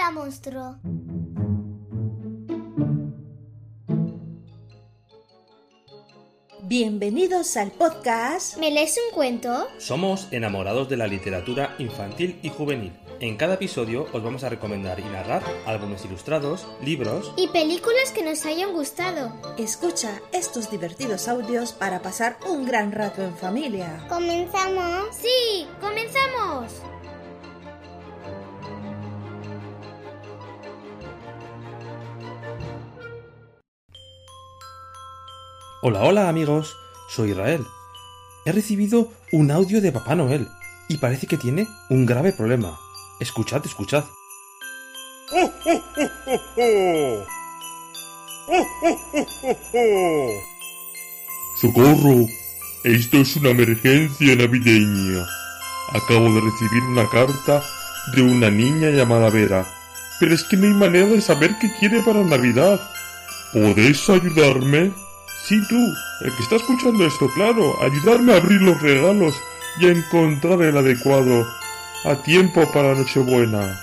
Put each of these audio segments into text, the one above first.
Hola, monstruo. Bienvenidos al podcast. ¿Me lees un cuento? Somos enamorados de la literatura infantil y juvenil. En cada episodio os vamos a recomendar y narrar álbumes ilustrados, libros Y películas que nos hayan gustado. Escucha estos divertidos audios para pasar un gran rato en familia. ¿Comenzamos? Sí, comenzamos. Hola, hola amigos, soy Israel. He recibido un audio de Papá Noel y parece que tiene un grave problema. Escuchad, escuchad. ¡Socorro! Esto es una emergencia navideña. Acabo de recibir una carta de una niña llamada Vera. Pero es que no hay manera de saber qué quiere para Navidad. ¿Podéis ayudarme? Sí, tú, el que está escuchando esto, claro. Ayudarme a abrir los regalos y a encontrar el adecuado a tiempo para Nochebuena.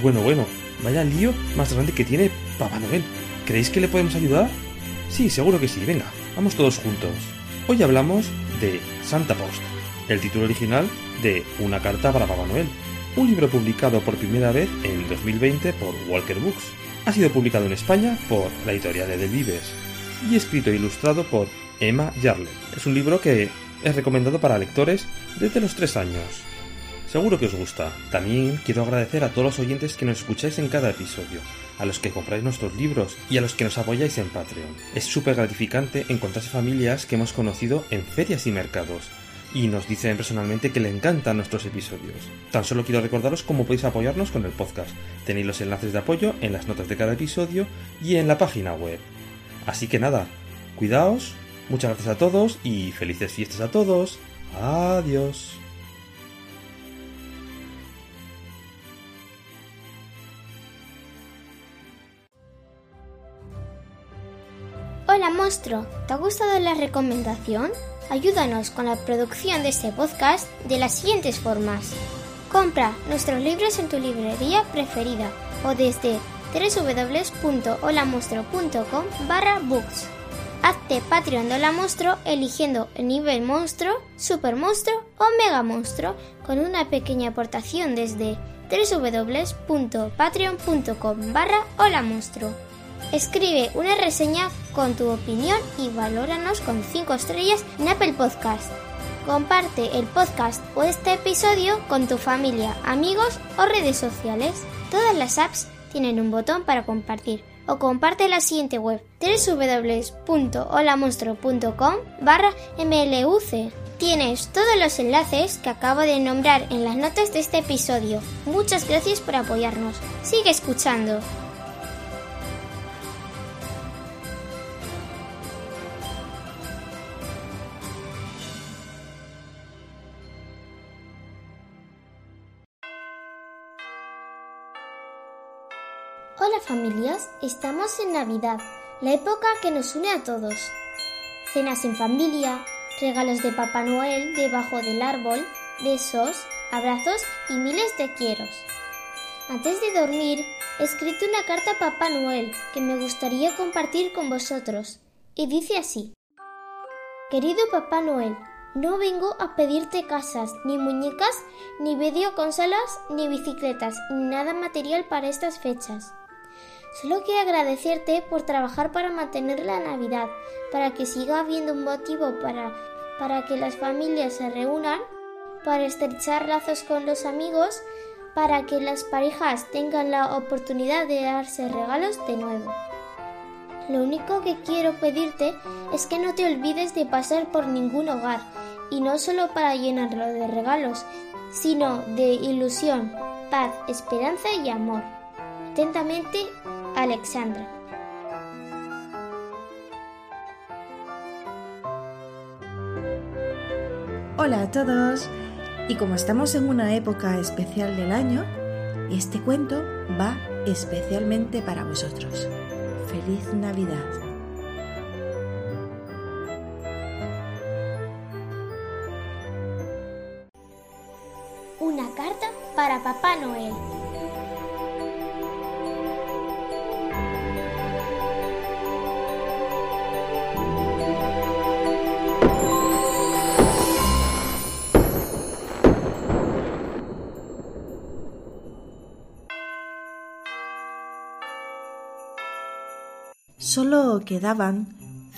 Bueno, bueno, vaya lío más grande que tiene Papá Noel. ¿Creéis que le podemos ayudar? Sí, seguro que sí. Venga, vamos todos juntos. Hoy hablamos de Santa Post, el título original de Una carta para Papá Noel, un libro publicado por primera vez en 2020 por Walker Books. Ha sido publicado en España por la editorial de Vives y escrito e ilustrado por Emma Jarlett. Es un libro que es recomendado para lectores desde los 3 años. Seguro que os gusta. También quiero agradecer a todos los oyentes que nos escucháis en cada episodio, a los que compráis nuestros libros y a los que nos apoyáis en Patreon. Es súper gratificante encontrarse familias que hemos conocido en ferias y mercados y nos dicen personalmente que le encantan nuestros episodios. Tan solo quiero recordaros cómo podéis apoyarnos con el podcast. Tenéis los enlaces de apoyo en las notas de cada episodio y en la página web. Así que nada, cuidaos, muchas gracias a todos y felices fiestas a todos. Adiós. Hola, monstruo. ¿Te ha gustado la recomendación? Ayúdanos con la producción de este podcast de las siguientes formas. Compra nuestros libros en tu librería preferida o desde www.holamonstruo.com barra books. Hazte Patreon de Hola Monstruo eligiendo el nivel monstruo, super monstruo o mega monstruo con una pequeña aportación desde www.patreon.com barra Hola Monstruo. Escribe una reseña con tu opinión y valóranos con 5 estrellas en Apple Podcast. Comparte el podcast o este episodio con tu familia, amigos o redes sociales. Todas las apps tienen un botón para compartir o comparte la siguiente web www.holamonstruo.com barra mluc. Tienes todos los enlaces que acabo de nombrar en las notas de este episodio. Muchas gracias por apoyarnos. Sigue escuchando. Familias, estamos en Navidad, la época que nos une a todos. Cenas en familia, regalos de Papá Noel debajo del árbol, besos, abrazos y miles de quieros. Antes de dormir, he escrito una carta a Papá Noel que me gustaría compartir con vosotros. Y dice así. Querido Papá Noel, no vengo a pedirte casas, ni muñecas, ni videoconsolas, ni bicicletas, ni nada material para estas fechas. Solo quiero agradecerte por trabajar para mantener la Navidad, para que siga habiendo un motivo para, para que las familias se reúnan, para estrechar lazos con los amigos, para que las parejas tengan la oportunidad de darse regalos de nuevo. Lo único que quiero pedirte es que no te olvides de pasar por ningún hogar, y no solo para llenarlo de regalos, sino de ilusión, paz, esperanza y amor. Atentamente, Alexandra. Hola a todos. Y como estamos en una época especial del año, este cuento va especialmente para vosotros. Feliz Navidad. Solo quedaban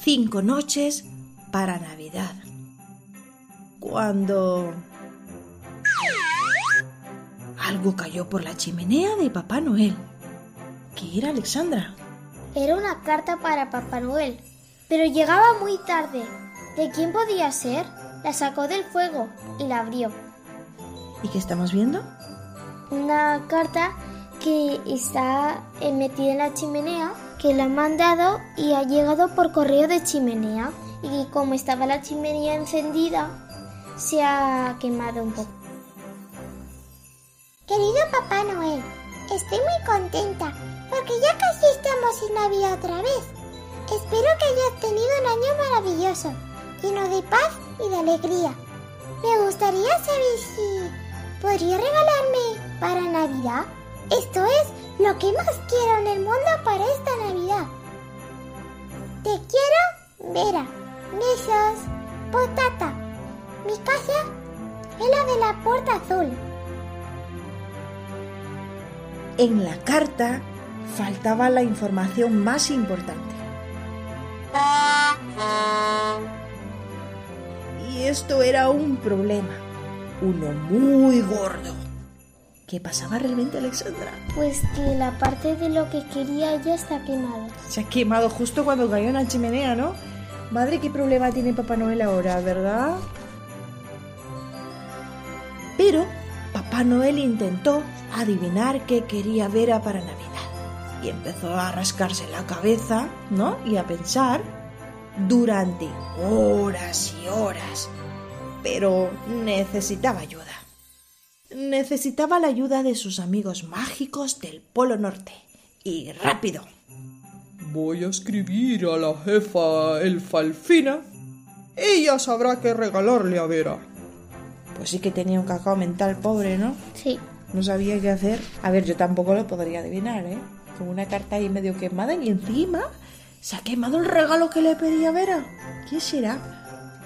cinco noches para Navidad. Cuando algo cayó por la chimenea de Papá Noel. ¿Qué era Alexandra? Era una carta para Papá Noel, pero llegaba muy tarde. ¿De quién podía ser? La sacó del fuego y la abrió. ¿Y qué estamos viendo? Una carta que está metida en la chimenea, que la han mandado y ha llegado por correo de chimenea. Y como estaba la chimenea encendida, se ha quemado un poco. Querido Papá Noel, estoy muy contenta porque ya casi estamos en Navidad otra vez. Espero que hayas tenido un año maravilloso, lleno de paz y de alegría. Me gustaría saber si podría regalarme para Navidad. Esto es lo que más quiero en el mundo para esta Navidad. Te quiero, Vera. Besos. Potata. Mi casa es la de la puerta azul. En la carta faltaba la información más importante. Y esto era un problema, uno muy gordo. ¿Qué pasaba realmente, Alexandra? Pues que la parte de lo que quería ya está quemada. Se ha quemado justo cuando cayó en la chimenea, ¿no? Madre, qué problema tiene Papá Noel ahora, ¿verdad? Pero Papá Noel intentó adivinar qué quería Vera para Navidad. Y empezó a rascarse la cabeza, ¿no? Y a pensar durante horas y horas. Pero necesitaba ayuda. Necesitaba la ayuda de sus amigos mágicos del Polo Norte. Y rápido. Voy a escribir a la jefa Elfalfina. Ella sabrá qué regalarle a Vera. Pues sí que tenía un cacao mental pobre, ¿no? Sí. No sabía qué hacer. A ver, yo tampoco lo podría adivinar, ¿eh? Con una carta ahí medio quemada y encima se ha quemado el regalo que le pedía Vera. ¿Qué será?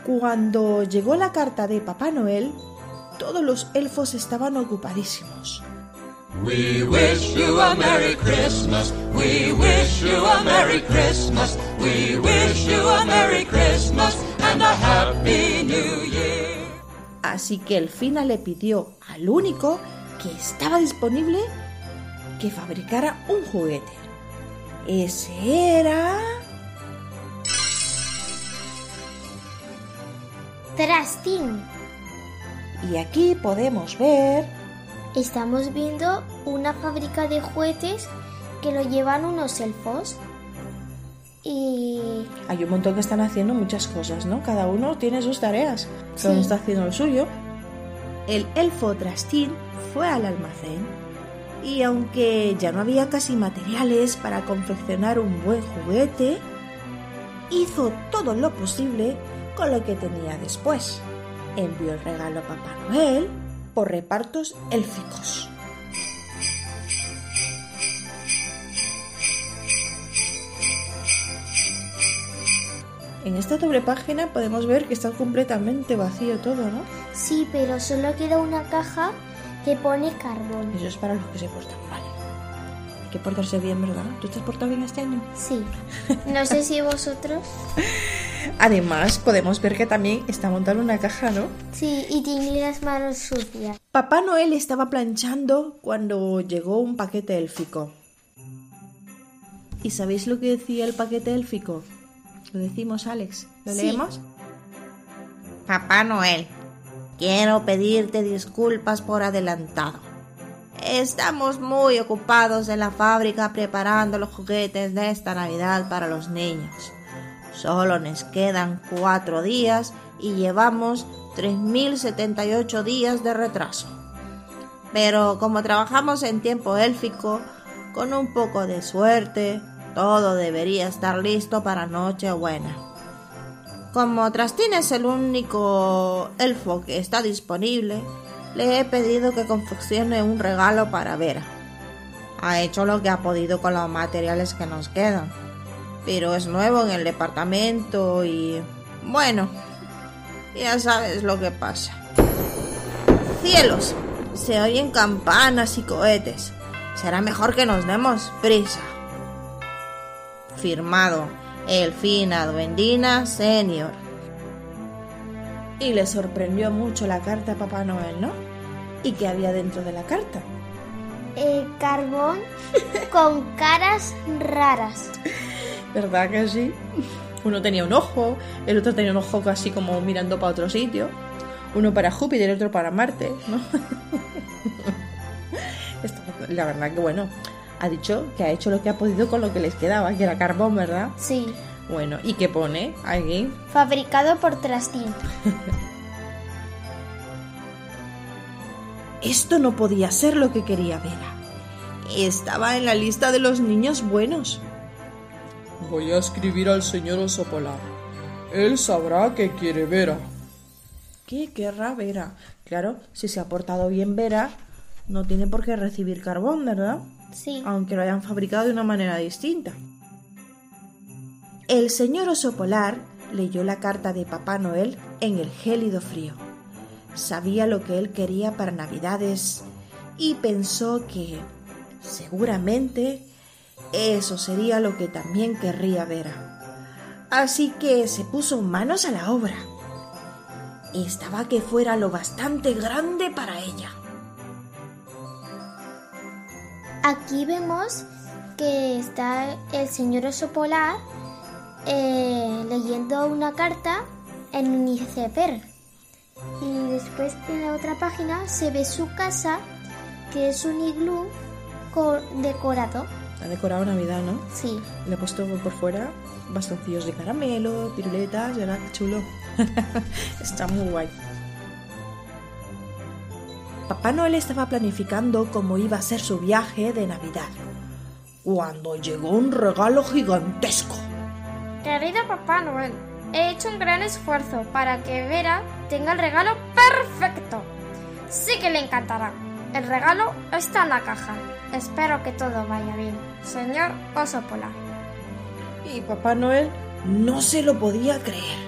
Cuando llegó la carta de Papá Noel, todos los elfos estaban ocupadísimos. We wish you a Merry Christmas. We wish you a Merry Christmas. We wish you a Merry Christmas and a Happy New Year. Así que el Fina le pidió al único que estaba disponible que fabricara un juguete. Ese era... Trastín. Y aquí podemos ver... Estamos viendo una fábrica de juguetes que lo llevan unos elfos. Y Hay un montón que están haciendo muchas cosas, ¿no? Cada uno tiene sus tareas. Cada uno Sí. está haciendo lo suyo. El elfo Trastín fue al almacén y aunque ya no había casi materiales para confeccionar un buen juguete, hizo todo lo posible con lo que tenía después. Envió el regalo a Papá Noel por repartos élficos. En esta doble página podemos ver que está completamente vacío todo, ¿no? sí, pero solo queda una caja que pone carbón. Eso es para los que se portan mal. Hay que portarse bien, ¿verdad? ¿Tú te has portado bien este año? Sí. No sé si vosotros. Además, podemos ver que también está montada una caja, ¿no? Sí, y tiene las manos sucias. Papá Noel estaba planchando cuando llegó un paquete élfico. ¿Y sabéis lo que decía el paquete élfico? Lo decimos, Alex. ¿Lo Sí. leemos? Papá Noel, quiero pedirte disculpas por adelantado. Estamos muy ocupados en la fábrica preparando los juguetes de esta Navidad para los niños. Solo nos quedan cuatro días y llevamos 3.078 días de retraso. Pero como trabajamos en tiempo élfico, con un poco de suerte, todo debería estar listo para Nochebuena. Como Trastín es el único elfo que está disponible, le he pedido que confeccione un regalo para Vera. Ha hecho lo que ha podido con los materiales que nos quedan, pero es nuevo en el departamento y... bueno, ya sabes lo que pasa. ¡Cielos! Se oyen campanas y cohetes. Será mejor que nos demos prisa. Firmado Elfina Duendina Senior. Y le sorprendió mucho la carta a Papá Noel, ¿no? ¿Y qué había dentro de la carta? Eh, carbón con caras raras. ¿Verdad que sí? Uno tenía un ojo, el otro tenía un ojo así como mirando para otro sitio. Uno para Júpiter y otro para Marte, ¿no? Esto, la verdad que bueno, ha dicho que ha hecho lo que ha podido con lo que les quedaba, que era carbón, ¿verdad? Sí. Bueno, ¿y qué pone aquí? Fabricado por Trastin. Esto no podía ser lo que quería Vera. Estaba en la lista de los niños buenos. Voy a escribir al señor oso polar. Él sabrá que quiere Vera. ¿Qué querrá Vera? Claro, si se ha portado bien Vera, no tiene por qué recibir carbón, ¿verdad? Sí. Aunque lo hayan fabricado de una manera distinta. El señor oso polar leyó la carta de Papá Noel en el gélido frío. Sabía lo que él quería para Navidades y pensó que seguramente eso sería lo que también querría Vera. Así que se puso manos a la obra. Estaba que fuera lo bastante grande para ella. Aquí vemos que está el señor oso polar eh, leyendo una carta en un iceberg. Y después en la otra página se ve su casa, que es un iglú co- decorado. Ha decorado Navidad, ¿no? Sí. Le ha puesto por fuera bastoncillos de caramelo, piruletas, y ahora qué chulo. Está muy guay. Papá Noel estaba planificando cómo iba a ser su viaje de Navidad. Cuando llegó un regalo gigantesco. Querido Papá Noel, he hecho un gran esfuerzo para que Vera tenga el regalo perfecto. Sí que le encantará. El regalo está en la caja. Espero que todo vaya bien. Señor Oso Polar. Y Papá Noel no se lo podía creer.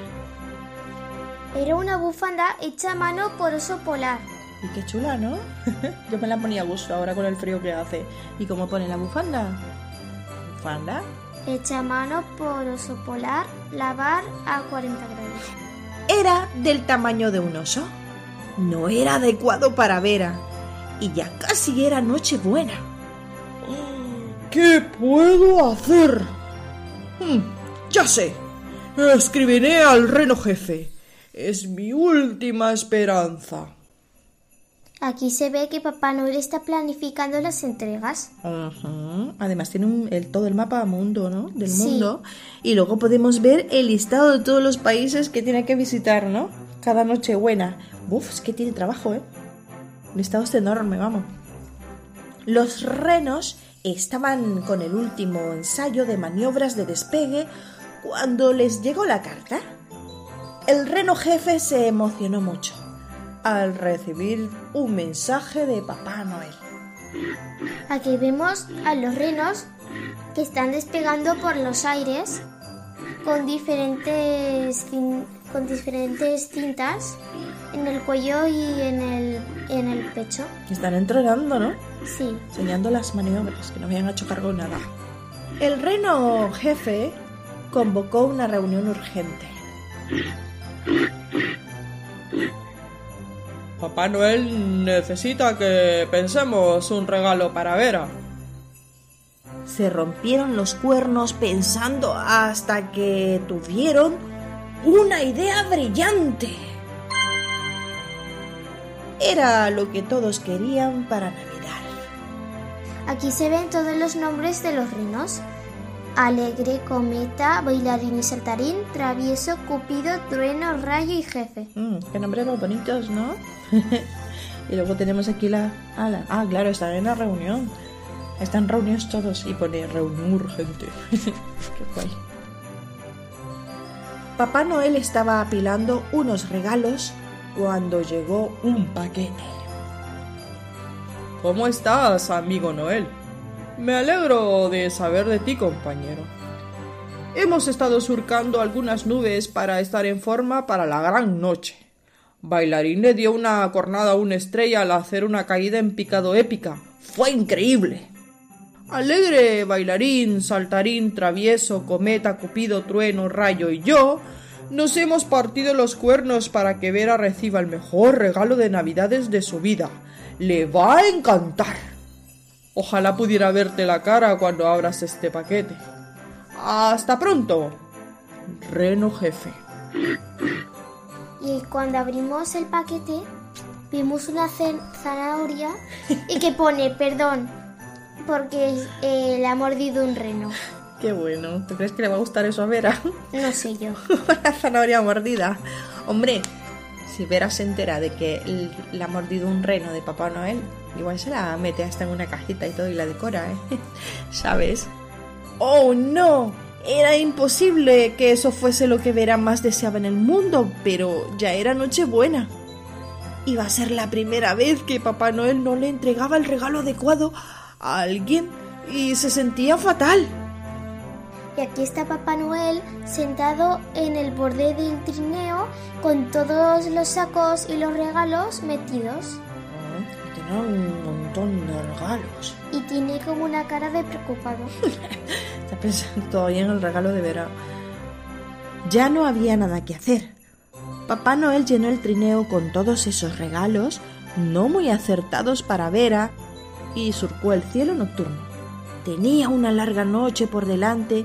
Era una bufanda hecha a mano por Oso Polar. Y qué chula, ¿no? Yo me la ponía a gusto ahora con el frío que hace. ¿Y cómo pone la bufanda? ¿Bufanda? Hecha a mano por Oso Polar, lavar a 40 grados. Era del tamaño de un oso. No era adecuado para Vera. Y ya casi era Nochebuena. ¿Qué puedo hacer? Hmm, ya sé. Escribiré al reno jefe. Es mi última esperanza. Aquí se ve que Papá Noel está planificando las entregas. Además tiene un- el, todo el mapa mundo, ¿no? Del Sí. mundo. Y luego podemos ver el listado de todos los países que tiene que visitar, ¿no? Cada Nochebuena. Uf, es que tiene trabajo, ¿eh? El listado es enorme, vamos. Los renos estaban con el último ensayo de maniobras de despegue cuando les llegó la carta. El reno jefe se emocionó mucho al recibir un mensaje de Papá Noel. Aquí vemos a los renos que están despegando por los aires con diferentes, con diferentes cintas en el cuello y en el, en el pecho. Están entrenando, ¿no? Sí. Enseñando las maniobras, que no vayan a chocar con nada. El reno jefe convocó una reunión urgente. Papá Noel necesita que pensemos un regalo para Vera. Se rompieron los cuernos pensando hasta que tuvieron una idea brillante. Era lo que todos querían para Navidad. Aquí se ven todos los nombres de los renos. Alegre, cometa, bailarín y saltarín, travieso, cupido, trueno, rayo y jefe. Mm, qué nombres más bonitos, ¿no? y luego tenemos aquí la, ah, la- Ah, claro, están en la reunión. Están reunidos todos y pone reunión urgente. qué guay. Papá Noel estaba apilando unos regalos cuando llegó un paquete. ¿Cómo estás, amigo Noel? Me alegro de saber de ti, compañero. Hemos estado surcando algunas nubes para estar en forma para la gran noche. Bailarín le dio una cornada a una estrella al hacer una caída en picado épica. Fue increíble. Alegre, bailarín, saltarín, travieso, cometa, cupido, trueno, rayo y yo nos hemos partido los cuernos para que Vera reciba el mejor regalo de Navidades de su vida. Le va a encantar. Ojalá pudiera verte la cara cuando abras este paquete. Hasta pronto. Reno jefe. Y cuando abrimos el paquete, vimos una zanahoria y que pone perdón porque eh, le ha mordido un reno. Qué bueno. ¿Tú crees que le va a gustar eso a Vera? No sé yo. Una zanahoria mordida. Hombre, si Vera se entera de que le ha mordido un reno de Papá Noel, igual se la mete hasta en una cajita y todo y la decora, ¿eh? ¿Sabes? ¡Oh, no! Era imposible que eso fuese lo que Vera más deseaba en el mundo, pero ya era Nochebuena. Iba a ser la primera vez que Papá Noel no le entregaba el regalo adecuado a alguien y se sentía fatal. Y aquí está Papá Noel sentado en el borde del trineo con todos los sacos y los regalos metidos. Tenía un montón de regalos. Y tiene como una cara de preocupado. Está pensando todavía en el regalo de verano. Ya no había nada que hacer. Papá Noel llenó el trineo con todos esos regalos, no muy acertados para Vera, y surcó el cielo nocturno. Tenía una larga noche por delante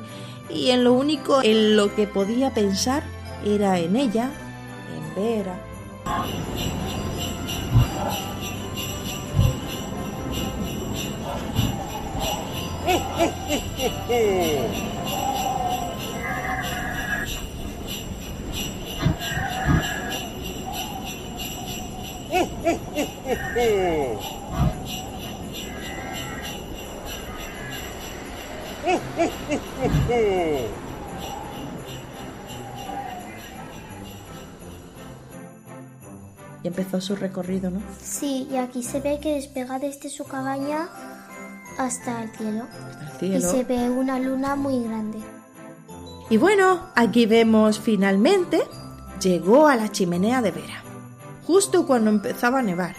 y en lo único en lo que podía pensar era en ella, en Vera. empezó su recorrido, ¿no? Sí, y aquí se ve que despega desde su cabaña hasta el cielo. Hasta el Y cielo. se ve una luna muy grande. Y bueno, aquí vemos finalmente llegó a la chimenea de Vera, justo cuando empezaba a nevar,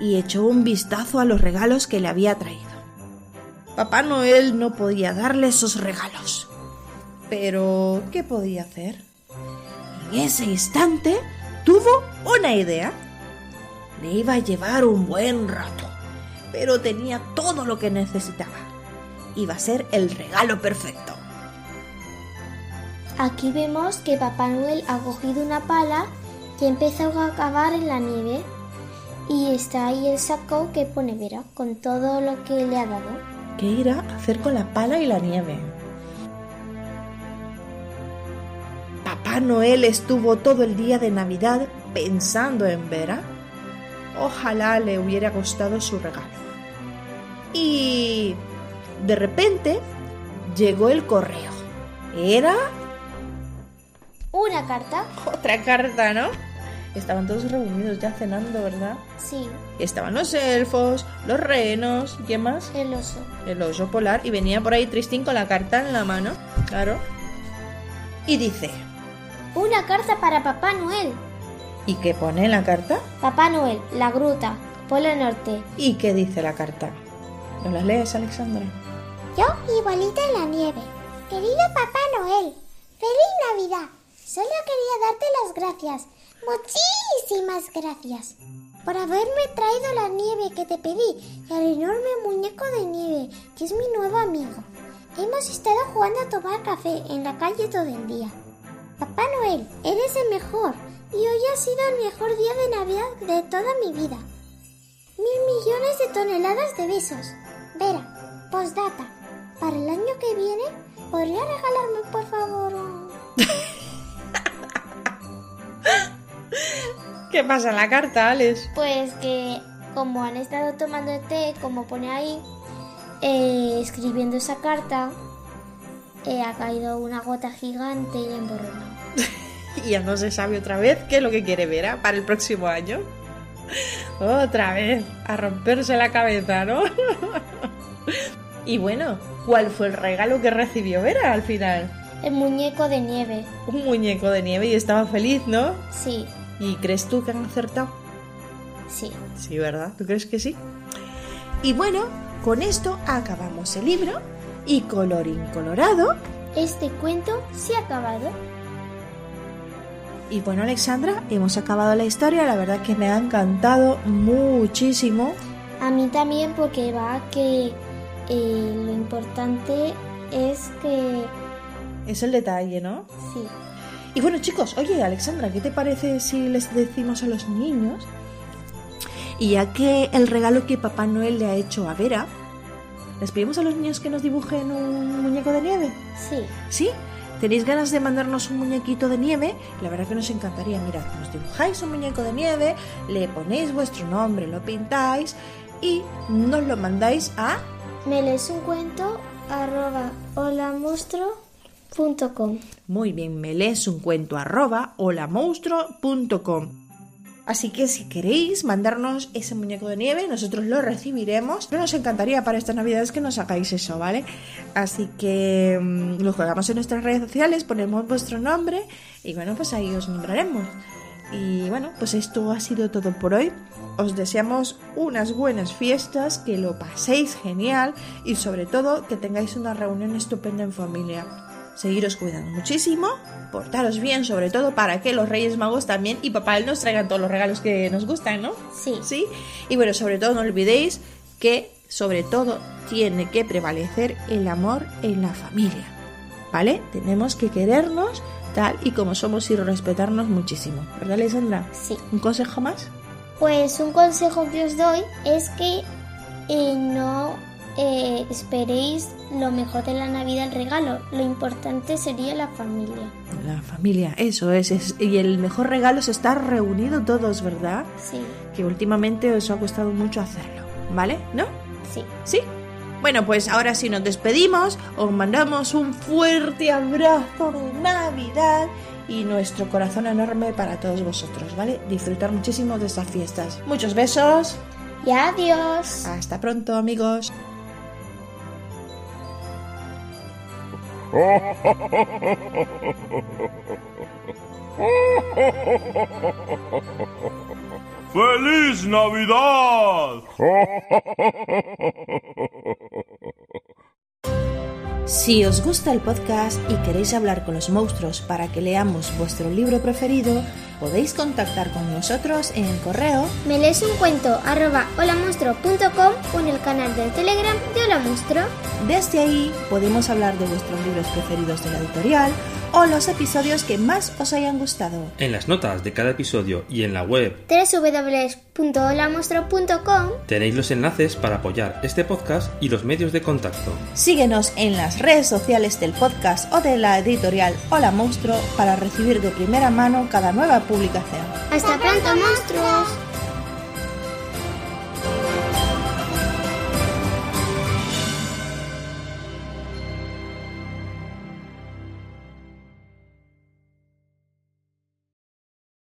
y echó un vistazo a los regalos que le había traído. Papá Noel no podía darle esos regalos. Pero, ¿qué podía hacer? En ese instante tuvo una idea. Le iba a llevar un buen rato, pero tenía todo lo que necesitaba. Iba a ser el regalo perfecto. Aquí vemos que Papá Noel ha cogido una pala y ha empezado a cavar en la nieve. Y está ahí el saco que pone Vera con todo lo que le ha dado. ¿Qué irá a hacer con la pala y la nieve? Papá Noel estuvo todo el día de Navidad pensando en Vera. Ojalá le hubiera gustado su regalo. Y de repente llegó el correo. Era Una carta. otra carta, ¿no? Estaban todos reunidos ya cenando, ¿verdad? Sí, Estaban los elfos, los renos, ¿y qué más? el oso. el oso polar y venía por ahí Tristín con la carta en la mano, claro. Y dice, Una carta para Papá Noel. ¿Y qué pone en la carta? Papá Noel, la gruta, Polo Norte. ¿Y qué dice la carta? ¿No la lees, Alexandra? Yo igualita en la nieve. Querido Papá Noel, feliz Navidad. Solo quería darte las gracias, muchísimas gracias, por haberme traído la nieve que te pedí y al enorme muñeco de nieve, que es mi nuevo amigo. Hemos estado jugando a tomar café en la calle todo el día. Papá Noel, eres el mejor y hoy ha sido el mejor día de Navidad de toda mi vida. Mil millones de toneladas de besos. Vera, postdata. Para el año que viene, ¿podría regalarme, por favor, un... ¿Qué pasa en la carta, Alex? Pues que como han estado tomando té, como pone ahí, eh, escribiendo esa carta, eh, ha caído una gota gigante y emborronado. Y ya no se sabe otra vez qué es lo que quiere Vera para el próximo año. Otra vez, a romperse la cabeza, ¿no? y bueno, ¿cuál fue el regalo que recibió Vera al final? El muñeco de nieve. Un muñeco de nieve y estaba feliz, ¿no? Sí, ¿Y crees tú que han acertado? sí. Sí, ¿verdad? ¿Tú crees que sí? Y bueno, con esto acabamos el libro y colorín colorado. Este cuento se ha acabado. Y bueno, Alexandra, hemos acabado la historia. La verdad que me ha encantado muchísimo. A mí también porque va que eh, lo importante es que Es el detalle, ¿no? sí. Y bueno, chicos, oye, Alexandra, ¿qué te parece si les decimos a los niños? Y ya que el regalo que Papá Noel le ha hecho a Vera, ¿les pedimos a los niños que nos dibujen un muñeco de nieve? Sí, ¿Sí? ¿Tenéis ganas de mandarnos un muñequito de nieve? La verdad que nos encantaría. Mirad, nos dibujáis un muñeco de nieve, le ponéis vuestro nombre, lo pintáis y nos lo mandáis a... me lees un cuento arroba holamonstruo.com. Muy bien, me lees un cuento arroba holamonstruo.com. Así que si queréis mandarnos ese muñeco de nieve, nosotros lo recibiremos. Pero nos encantaría para estas navidades que nos hagáis eso, ¿vale? Así que mm, lo colgamos en nuestras redes sociales, ponemos vuestro nombre y bueno, pues ahí os nombraremos. Y bueno, pues esto ha sido todo por hoy. Os deseamos unas buenas fiestas, que lo paséis genial y sobre todo que tengáis una reunión estupenda en familia. Seguiros cuidando muchísimo, portaros bien sobre todo para que los Reyes Magos también y Papá Él nos traigan todos los regalos que nos gustan, ¿no? Sí. Sí. Y bueno, sobre todo no olvidéis que sobre todo tiene que prevalecer el amor en la familia. ¿Vale? Tenemos que querernos tal y como somos y respetarnos muchísimo. ¿Verdad, Alessandra? Sí. ¿Un consejo más? Pues un consejo que os doy es que eh, no eh, esperéis lo mejor de la Navidad, el regalo. Lo importante sería la familia. La familia, eso es, es- Y el mejor regalo es estar reunidos todos, ¿verdad? Sí, Que últimamente os ha costado mucho hacerlo. ¿Vale? ¿No? sí. ¿Sí? Bueno, pues ahora sí nos despedimos, os mandamos un fuerte abrazo de Navidad y nuestro corazón enorme para todos vosotros, ¿vale? Disfrutar muchísimo de estas fiestas. Muchos besos, Y adiós. hasta pronto amigos. ¡Feliz Navidad! Si os gusta el podcast y queréis hablar con los monstruos para que leamos vuestro libro preferido, podéis contactar con nosotros en el correo Me lees un cuento arroba holamonstruo.com o en el canal del Telegram de Hola Monstruo. Desde ahí podemos hablar de vuestros libros preferidos de la editorial o los episodios que más os hayan gustado. En las notas de cada episodio y en la web www.holamonstruo.com tenéis los enlaces para apoyar este podcast y los medios de contacto. Síguenos en las redes sociales del podcast o de la editorial Hola Monstruo para recibir de primera mano cada nueva Hasta pronto, monstruos.